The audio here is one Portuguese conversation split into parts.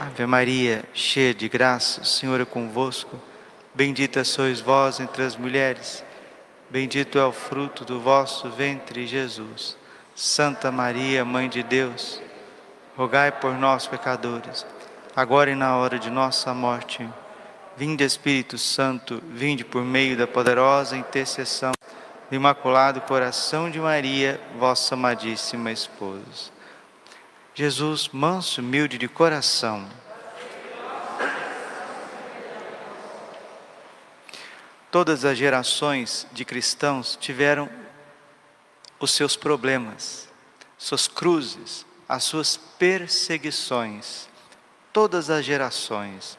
Ave Maria, cheia de graça, o Senhor é convosco. Bendita sois vós entre as mulheres. Bendito é o fruto do vosso ventre, Jesus. Santa Maria, Mãe de Deus, rogai por nós, pecadores, agora e na hora de nossa morte. Vinde, Espírito Santo, vinde por meio da poderosa intercessão do Imaculado Coração de Maria, vossa amadíssima esposa. Jesus, manso, humilde de coração. Todas as gerações de cristãos tiveram os seus problemas, suas cruzes, as suas perseguições. Todas as gerações,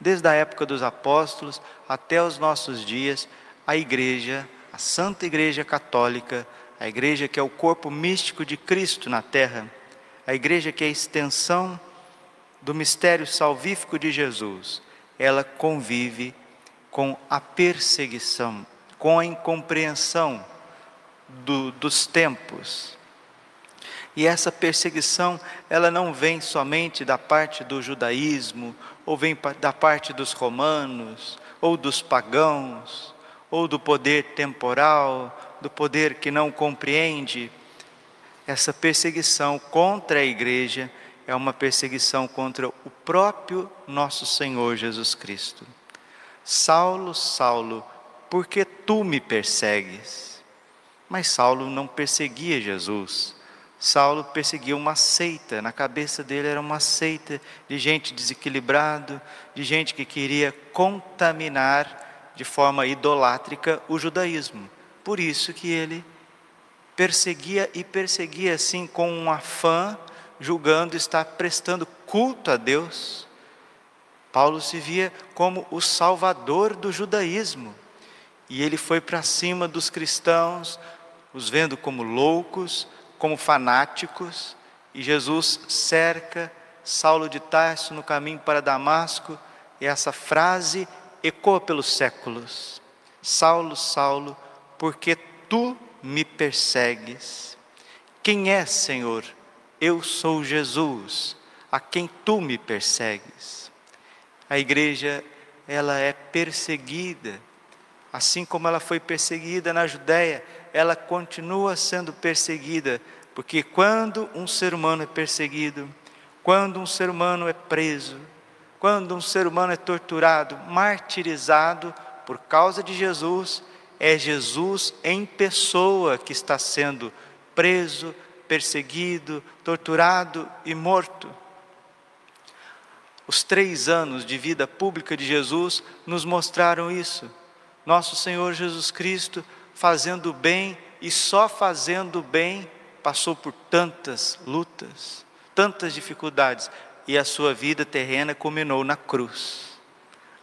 desde a época dos apóstolos até os nossos dias, a igreja, a Santa Igreja Católica, a igreja que é o corpo místico de Cristo na terra, a igreja que é a extensão do mistério salvífico de Jesus, ela convive com a perseguição, com a incompreensão do, dos tempos. E essa perseguição, ela não vem somente da parte do judaísmo, ou vem da parte dos romanos, ou dos pagãos, ou do poder temporal, do poder que não compreende essa perseguição contra a igreja é uma perseguição contra o próprio nosso Senhor Jesus Cristo. Saulo, Saulo, por que tu me persegues? Mas Saulo não perseguia Jesus. Saulo perseguia uma seita, na cabeça dele era uma seita de gente desequilibrado, de gente que queria contaminar de forma idolátrica o judaísmo. Por isso que ele perseguia e perseguia assim com um afã, julgando estar prestando culto a Deus. Paulo se via como o salvador do judaísmo. E ele foi para cima dos cristãos, os vendo como loucos, como fanáticos, e Jesus cerca Saulo de Tarso no caminho para Damasco, e essa frase ecoa pelos séculos: Saulo, Saulo, porque tu me persegues? Quem é, Senhor? Eu sou Jesus, a quem tu me persegues. A igreja, ela é perseguida, assim como ela foi perseguida na Judéia, ela continua sendo perseguida, porque quando um ser humano é perseguido, quando um ser humano é preso, quando um ser humano é torturado, martirizado por causa de Jesus, é Jesus em pessoa que está sendo preso, perseguido, torturado e morto. Os três anos de vida pública de Jesus nos mostraram isso. Nosso Senhor Jesus Cristo, fazendo bem e só fazendo bem, passou por tantas lutas, tantas dificuldades, e a sua vida terrena culminou na cruz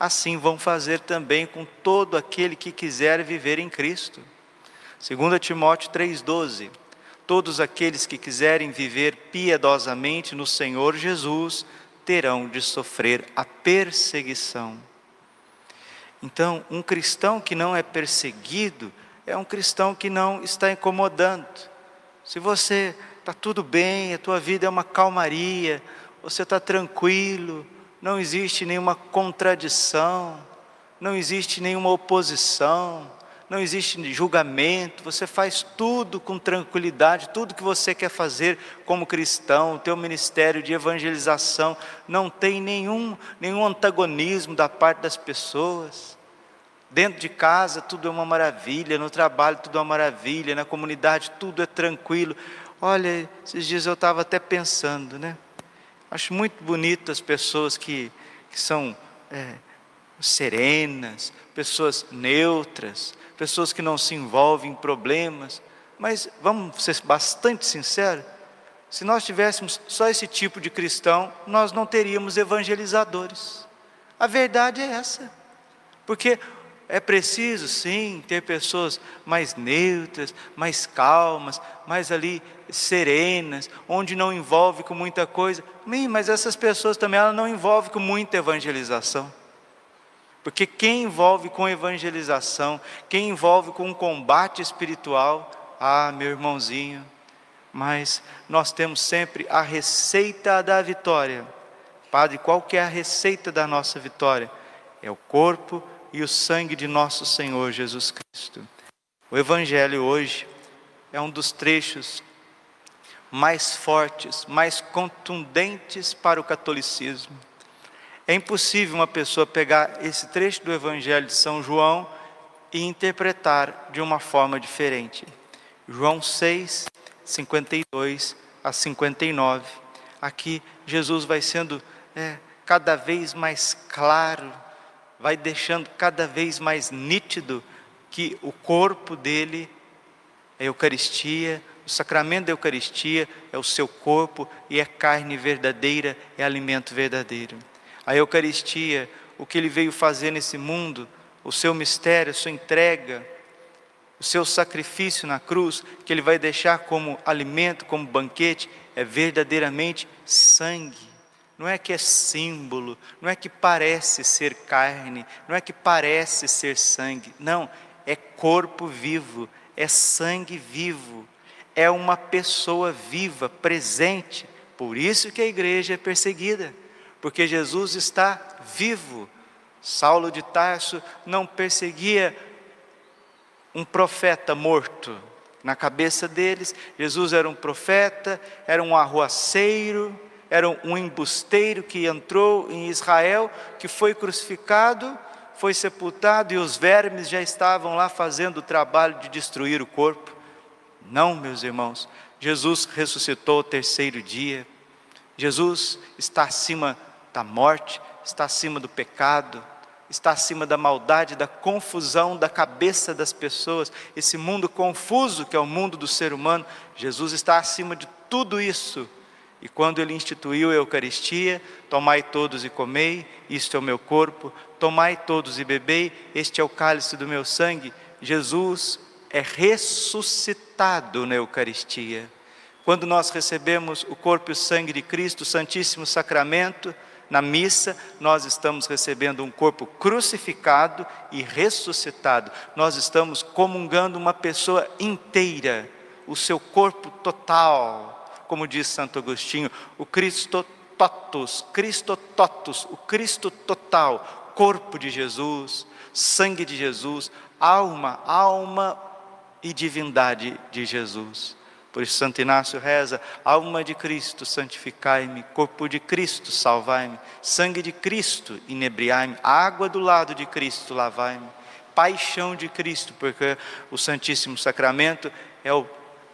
assim vão fazer também com todo aquele que quiser viver em Cristo. 2 Timóteo 3,12: Todos aqueles que quiserem viver piedosamente no Senhor Jesus terão de sofrer a perseguição. Então, um cristão que não é perseguido é um cristão que não está incomodando. Se você está tudo bem, a tua vida é uma calmaria, você está tranquilo, não existe nenhuma contradição, não existe nenhuma oposição, não existe julgamento, você faz tudo com tranquilidade, tudo que você quer fazer como cristão, o teu ministério de evangelização não tem nenhum, nenhum antagonismo da parte das pessoas. Dentro de casa tudo é uma maravilha, no trabalho tudo é uma maravilha, na comunidade tudo é tranquilo. Olha, esses dias eu estava até pensando, né? Acho muito bonito as pessoas que, que são é, serenas, pessoas neutras, pessoas que não se envolvem em problemas. Mas vamos ser bastante sinceros: se nós tivéssemos só esse tipo de cristão, nós não teríamos evangelizadores. A verdade é essa. Porque é preciso, sim, ter pessoas mais neutras, mais calmas, mais ali serenas, onde não envolve com muita coisa. Mas essas pessoas também ela não envolve com muita evangelização. Porque quem envolve com evangelização, quem envolve com combate espiritual, ah, meu irmãozinho, mas nós temos sempre a receita da vitória, Padre, qual que é a receita da nossa vitória? É o corpo e o sangue de nosso Senhor Jesus Cristo. O Evangelho hoje é um dos trechos mais fortes, mais contundentes para o catolicismo. É impossível uma pessoa pegar esse trecho do Evangelho de São João e interpretar de uma forma diferente. João 6, 52 a 59. Aqui Jesus vai sendo é, cada vez mais claro, vai deixando cada vez mais nítido que o corpo dele é a Eucaristia, o sacramento da Eucaristia é o seu corpo e é carne verdadeira, é alimento verdadeiro. A Eucaristia, o que ele veio fazer nesse mundo, o seu mistério, a sua entrega, o seu sacrifício na cruz, que ele vai deixar como alimento, como banquete, é verdadeiramente sangue. Não é que é símbolo, não é que parece ser carne, não é que parece ser sangue. Não, é corpo vivo, é sangue vivo, é uma pessoa viva, presente. Por isso que a igreja é perseguida, porque Jesus está vivo. Saulo de Tarso não perseguia um profeta morto. Na cabeça deles, Jesus era um profeta, era um arruaceiro, era um embusteiro que entrou em Israel, que foi crucificado, foi sepultado e os vermes já estavam lá fazendo o trabalho de destruir o corpo. Não, meus irmãos, Jesus ressuscitou o terceiro dia. Jesus está acima da morte, está acima do pecado, está acima da maldade, da confusão da cabeça das pessoas, esse mundo confuso que é o mundo do ser humano. Jesus está acima de tudo isso. E quando ele instituiu a Eucaristia, tomai todos e comei, isto é o meu corpo, tomai todos e bebei, este é o cálice do meu sangue. Jesus é ressuscitado na Eucaristia. Quando nós recebemos o corpo e o sangue de Cristo, o Santíssimo Sacramento, na missa, nós estamos recebendo um corpo crucificado e ressuscitado. Nós estamos comungando uma pessoa inteira, o seu corpo total, como diz Santo Agostinho, o Cristo totus, Cristo totus, o Cristo total, corpo de Jesus, sangue de Jesus, alma, alma e divindade de Jesus. Por isso, Santo Inácio reza: alma de Cristo, santificai-me, corpo de Cristo, salvai-me, sangue de Cristo, inebriai-me, água do lado de Cristo, lavai-me, paixão de Cristo, porque o Santíssimo Sacramento é, o,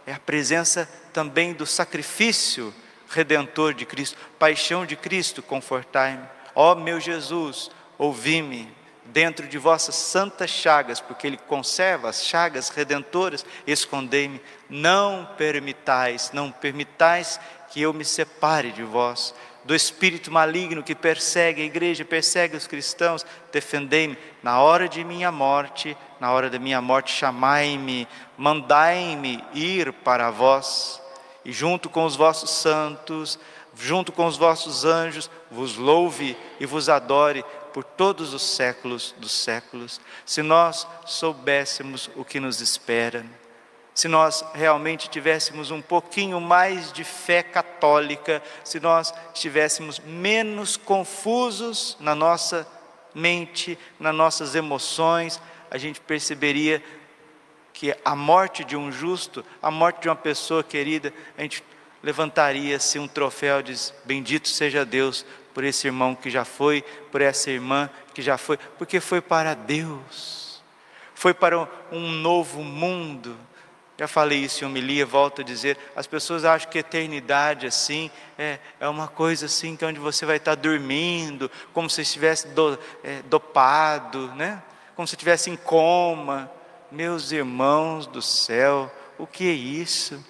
é a presença também do sacrifício redentor de Cristo, paixão de Cristo, confortai-me, ó meu Jesus, ouvi-me, dentro de vossas santas chagas, porque Ele conserva as chagas redentoras, escondei-me. Não permitais, não permitais que eu me separe de vós, do espírito maligno que persegue a igreja, persegue os cristãos, defendei-me. Na hora de minha morte, na hora da minha morte, chamai-me, mandai-me ir para vós, e junto com os vossos santos, junto com os vossos anjos, vos louve e vos adore por todos os séculos dos séculos, se nós soubéssemos o que nos espera, se nós realmente tivéssemos um pouquinho mais de fé católica, se nós estivéssemos menos confusos na nossa mente, nas nossas emoções, a gente perceberia que a morte de um justo, a morte de uma pessoa querida, a gente levantaria-se um troféu diz: Bendito seja Deus por esse irmão que já foi, por essa irmã que já foi, porque foi para Deus, foi para um novo mundo. Já falei isso em homilia, volto a dizer, as pessoas acham que eternidade assim é, é uma coisa assim que é onde você vai estar dormindo, como se estivesse do, é, dopado, né? como se estivesse em coma. Meus irmãos do céu, o que é isso?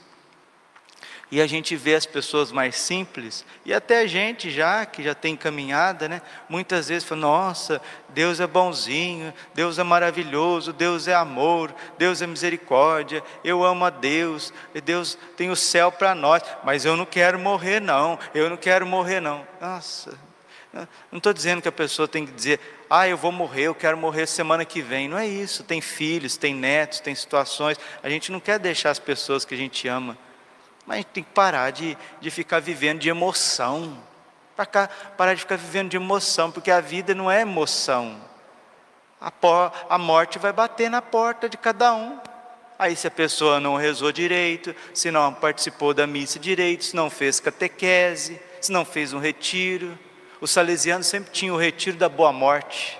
E a gente vê as pessoas mais simples, e até a gente já, que já tem caminhada, né? muitas vezes fala: nossa, Deus é bonzinho, Deus é maravilhoso, Deus é amor, Deus é misericórdia, eu amo a Deus, Deus tem o céu para nós, mas eu não quero morrer, não, eu não quero morrer, não. Nossa, não estou dizendo que a pessoa tem que dizer, ah, eu vou morrer, eu quero morrer semana que vem. Não é isso. Tem filhos, tem netos, tem situações. A gente não quer deixar as pessoas que a gente ama mas a gente tem que parar de, de ficar vivendo de emoção. para parar de ficar vivendo de emoção, porque a vida não é emoção. A, a morte vai bater na porta de cada um. Aí, se a pessoa não rezou direito, se não participou da missa direito, se não fez catequese, se não fez um retiro. Os salesianos sempre tinham o retiro da boa morte.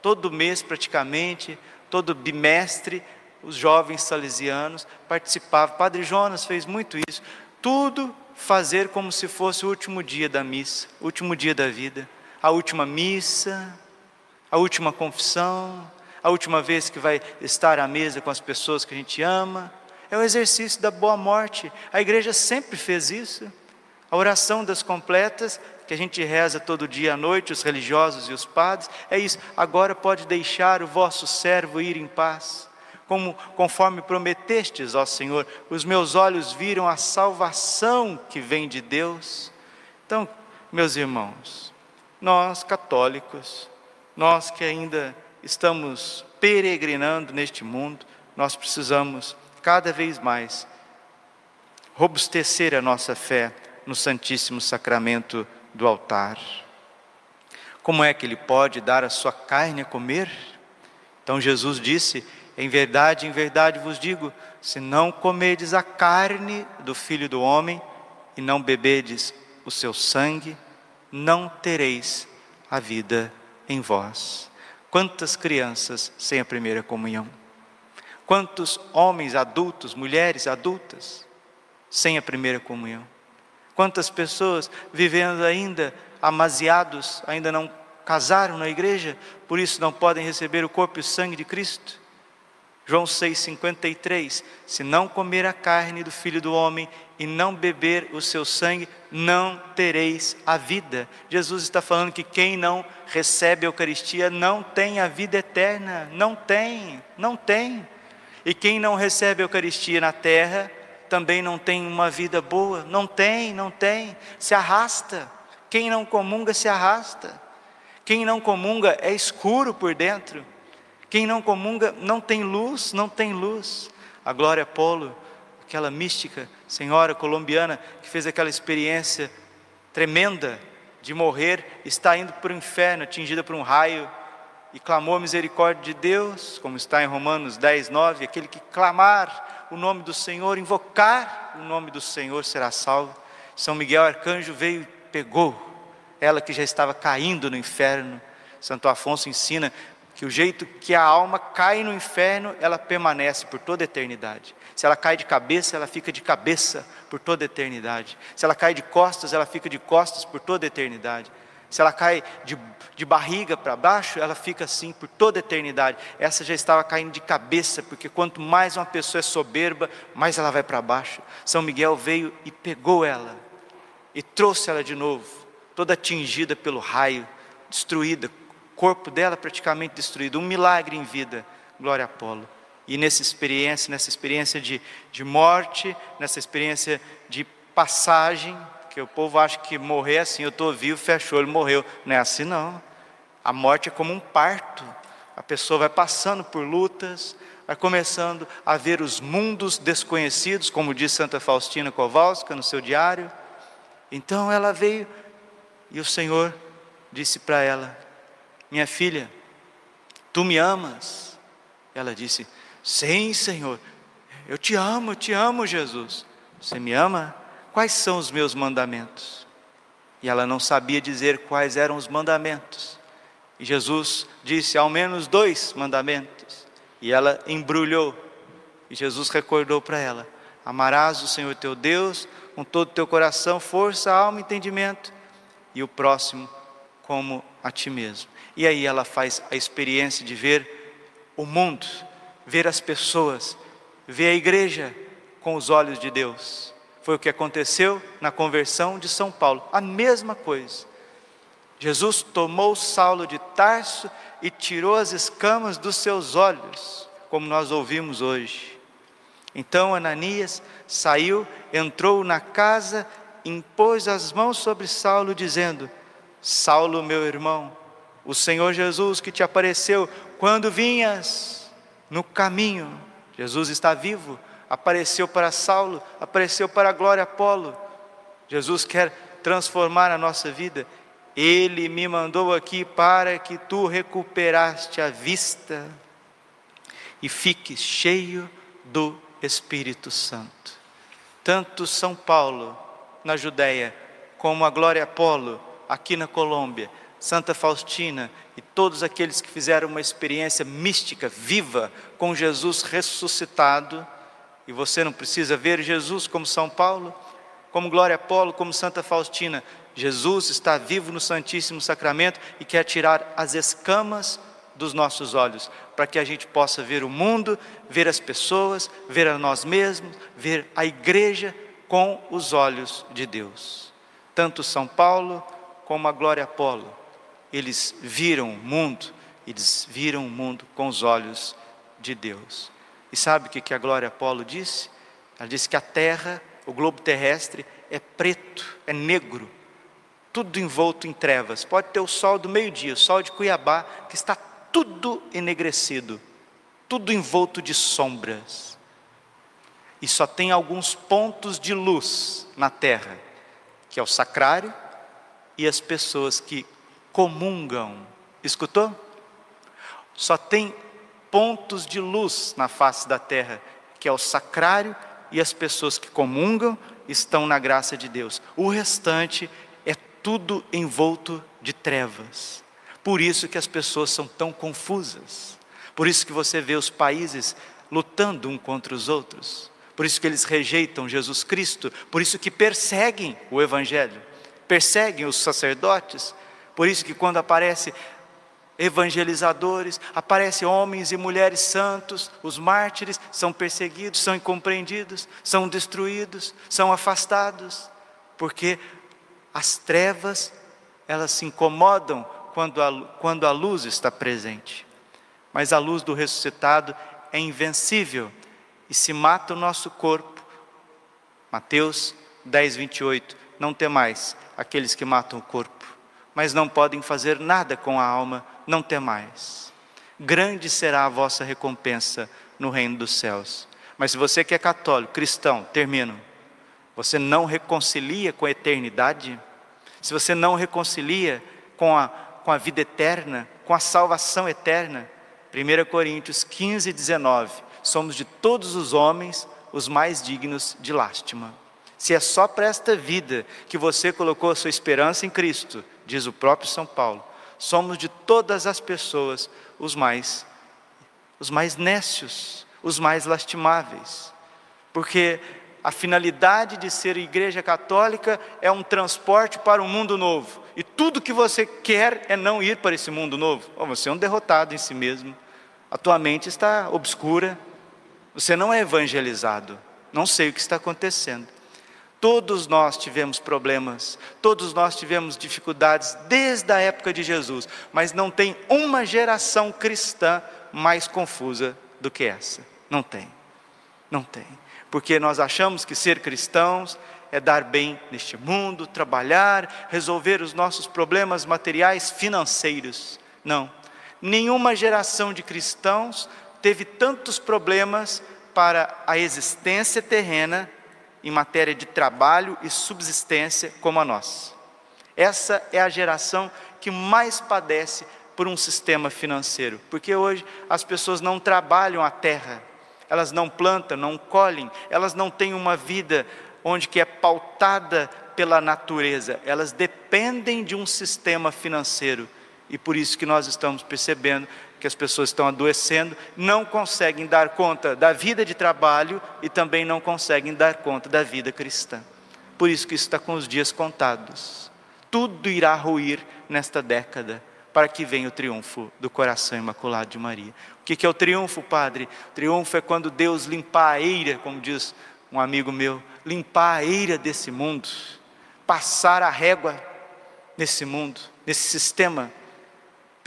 Todo mês, praticamente, todo bimestre, os jovens salesianos participavam. Padre Jonas fez muito isso. Tudo fazer como se fosse o último dia da missa, o último dia da vida, a última missa, a última confissão, a última vez que vai estar à mesa com as pessoas que a gente ama. É o exercício da boa morte. A igreja sempre fez isso. A oração das completas, que a gente reza todo dia à noite, os religiosos e os padres, é isso. Agora pode deixar o vosso servo ir em paz. Como conforme prometestes, ó Senhor, os meus olhos viram a salvação que vem de Deus. Então, meus irmãos, nós católicos, nós que ainda estamos peregrinando neste mundo, nós precisamos cada vez mais robustecer a nossa fé no Santíssimo Sacramento do altar. Como é que ele pode dar a sua carne a comer? Então Jesus disse: Em verdade, em verdade vos digo, se não comerdes a carne do Filho do Homem e não bebedes o seu sangue, não tereis a vida em vós. Quantas crianças sem a primeira comunhão? Quantos homens adultos, mulheres adultas sem a primeira comunhão? Quantas pessoas vivendo ainda amaziados, ainda não casaram na igreja, por isso não podem receber o corpo e o sangue de Cristo? João 6,53: Se não comer a carne do filho do homem e não beber o seu sangue, não tereis a vida. Jesus está falando que quem não recebe a Eucaristia não tem a vida eterna. Não tem, não tem. E quem não recebe a Eucaristia na terra também não tem uma vida boa. Não tem, não tem. Se arrasta. Quem não comunga se arrasta. Quem não comunga é escuro por dentro. Quem não comunga não tem luz, não tem luz. A Glória Polo, aquela mística senhora colombiana que fez aquela experiência tremenda de morrer, está indo para o inferno, atingida por um raio, e clamou a misericórdia de Deus, como está em Romanos 10, 9, aquele que clamar o nome do Senhor, invocar o nome do Senhor será salvo. São Miguel Arcanjo veio e pegou ela que já estava caindo no inferno. Santo Afonso ensina que o jeito que a alma cai no inferno, ela permanece por toda a eternidade. Se ela cai de cabeça, ela fica de cabeça por toda a eternidade. Se ela cai de costas, ela fica de costas por toda a eternidade. Se ela cai de, de barriga para baixo, ela fica assim por toda a eternidade. Essa já estava caindo de cabeça, porque quanto mais uma pessoa é soberba, mais ela vai para baixo. São Miguel veio e pegou ela, e trouxe ela de novo, toda atingida pelo raio, destruída, corpo dela praticamente destruído, um milagre em vida, glória a Apolo. E nessa experiência, nessa experiência de, de morte, nessa experiência de passagem, que o povo acha que morrer assim, eu estou vivo, fechou, ele morreu. Não é assim não. A morte é como um parto. A pessoa vai passando por lutas, vai começando a ver os mundos desconhecidos, como diz Santa Faustina Kowalska no seu diário. Então ela veio e o Senhor disse para ela: minha filha, tu me amas? Ela disse: Sim, Senhor, eu te amo, eu te amo, Jesus. Você me ama? Quais são os meus mandamentos? E ela não sabia dizer quais eram os mandamentos. E Jesus disse: Ao menos dois mandamentos. E ela embrulhou. E Jesus recordou para ela: Amarás o Senhor teu Deus com todo o teu coração, força, alma entendimento, e o próximo como a ti mesmo. E aí ela faz a experiência de ver o mundo, ver as pessoas, ver a igreja com os olhos de Deus. Foi o que aconteceu na conversão de São Paulo, a mesma coisa. Jesus tomou Saulo de Tarso e tirou as escamas dos seus olhos, como nós ouvimos hoje. Então Ananias saiu, entrou na casa, impôs as mãos sobre Saulo, dizendo: Saulo, meu irmão, o Senhor Jesus que te apareceu quando vinhas no caminho. Jesus está vivo, apareceu para Saulo, apareceu para glória Apolo. Jesus quer transformar a nossa vida, Ele me mandou aqui para que tu recuperaste a vista e fiques cheio do Espírito Santo. Tanto São Paulo, na Judéia, como a Glória Apolo, aqui na Colômbia, Santa Faustina e todos aqueles que fizeram uma experiência mística, viva, com Jesus ressuscitado, e você não precisa ver Jesus como São Paulo, como Glória Apolo, como Santa Faustina. Jesus está vivo no Santíssimo Sacramento e quer tirar as escamas dos nossos olhos, para que a gente possa ver o mundo, ver as pessoas, ver a nós mesmos, ver a igreja com os olhos de Deus. Tanto São Paulo como a Glória Apolo, eles viram o mundo, eles viram o mundo com os olhos de Deus. E sabe o que a Glória Apolo disse? Ela disse que a terra, o globo terrestre, é preto, é negro, tudo envolto em trevas. Pode ter o sol do meio-dia, o sol de Cuiabá, que está tudo enegrecido, tudo envolto de sombras. E só tem alguns pontos de luz na terra, que é o sacrário e as pessoas que comungam. Escutou? Só tem pontos de luz na face da terra, que é o sacrário e as pessoas que comungam estão na graça de Deus. O restante é tudo envolto de trevas. Por isso que as pessoas são tão confusas. Por isso que você vê os países lutando um contra os outros. Por isso que eles rejeitam Jesus Cristo, por isso que perseguem o evangelho, perseguem os sacerdotes. Por isso que quando aparece evangelizadores, aparecem homens e mulheres santos, os mártires são perseguidos, são incompreendidos, são destruídos, são afastados, porque as trevas elas se incomodam quando a, quando a luz está presente. Mas a luz do ressuscitado é invencível e se mata o nosso corpo. Mateus 10, 28. Não temais aqueles que matam o corpo, mas não podem fazer nada com a alma, não temais. Grande será a vossa recompensa no reino dos céus. Mas se você que é católico, cristão, termino, você não reconcilia com a eternidade, se você não reconcilia com a com a vida eterna, com a salvação eterna. 1 Coríntios 15, 19. Somos de todos os homens os mais dignos de lástima. Se é só para esta vida que você colocou a sua esperança em Cristo, diz o próprio São Paulo, somos de todas as pessoas os mais os mais nécios, os mais lastimáveis. Porque a finalidade de ser igreja católica é um transporte para um mundo novo. E tudo que você quer é não ir para esse mundo novo. Oh, você é um derrotado em si mesmo. A tua mente está obscura. Você não é evangelizado. Não sei o que está acontecendo. Todos nós tivemos problemas, todos nós tivemos dificuldades desde a época de Jesus, mas não tem uma geração cristã mais confusa do que essa. Não tem. Não tem porque nós achamos que ser cristãos é dar bem neste mundo, trabalhar, resolver os nossos problemas materiais financeiros. Não. Nenhuma geração de cristãos teve tantos problemas para a existência terrena em matéria de trabalho e subsistência como a nossa. Essa é a geração que mais padece por um sistema financeiro, porque hoje as pessoas não trabalham a terra, elas não plantam, não colhem, elas não têm uma vida onde que é pautada pela natureza, elas dependem de um sistema financeiro. E por isso que nós estamos percebendo que as pessoas estão adoecendo, não conseguem dar conta da vida de trabalho e também não conseguem dar conta da vida cristã. Por isso que isso está com os dias contados. Tudo irá ruir nesta década para que venha o triunfo do coração imaculado de Maria. O que é o triunfo, Padre? O triunfo é quando Deus limpar a eira, como diz um amigo meu, limpar a eira desse mundo, passar a régua nesse mundo, nesse sistema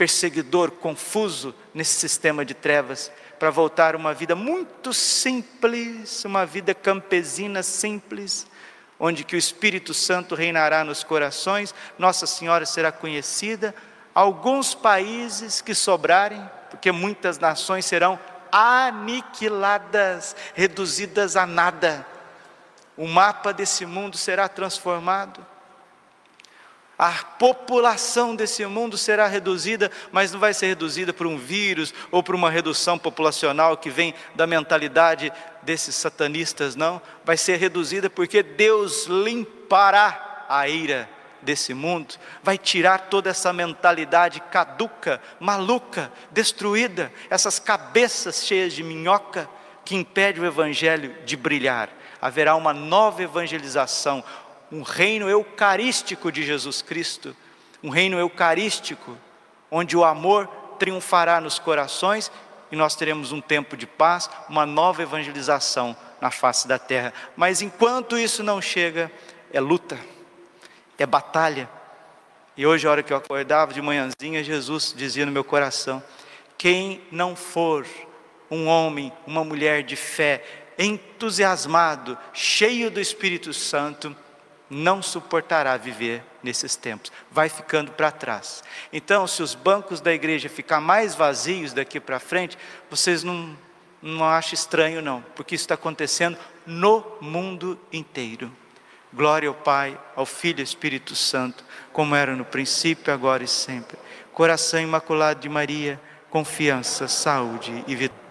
perseguidor, confuso, nesse sistema de trevas, para voltar uma vida muito simples, uma vida campesina simples, onde que o Espírito Santo reinará nos corações, Nossa Senhora será conhecida, alguns países que sobrarem, porque muitas nações serão aniquiladas, reduzidas a nada. O mapa desse mundo será transformado. A população desse mundo será reduzida, mas não vai ser reduzida por um vírus ou por uma redução populacional que vem da mentalidade desses satanistas, não. Vai ser reduzida porque Deus limpará a ira desse mundo, vai tirar toda essa mentalidade caduca, maluca, destruída, essas cabeças cheias de minhoca que impede o evangelho de brilhar. Haverá uma nova evangelização, um reino eucarístico de Jesus Cristo, um reino eucarístico, onde o amor triunfará nos corações e nós teremos um tempo de paz, uma nova evangelização na face da terra. Mas enquanto isso não chega, é luta, é batalha. E hoje, a hora que eu acordava de manhãzinha, Jesus dizia no meu coração: quem não for um homem, uma mulher de fé, entusiasmado, cheio do Espírito Santo, não suportará viver nesses tempos, vai ficando para trás. Então, se os bancos da igreja ficar mais vazios daqui para frente, vocês não, não acham estranho, não, porque isso está acontecendo no mundo inteiro. Glória ao Pai, ao Filho e ao Espírito Santo, como era no princípio, agora e sempre. Coração imaculado de Maria, confiança, saúde e vitória.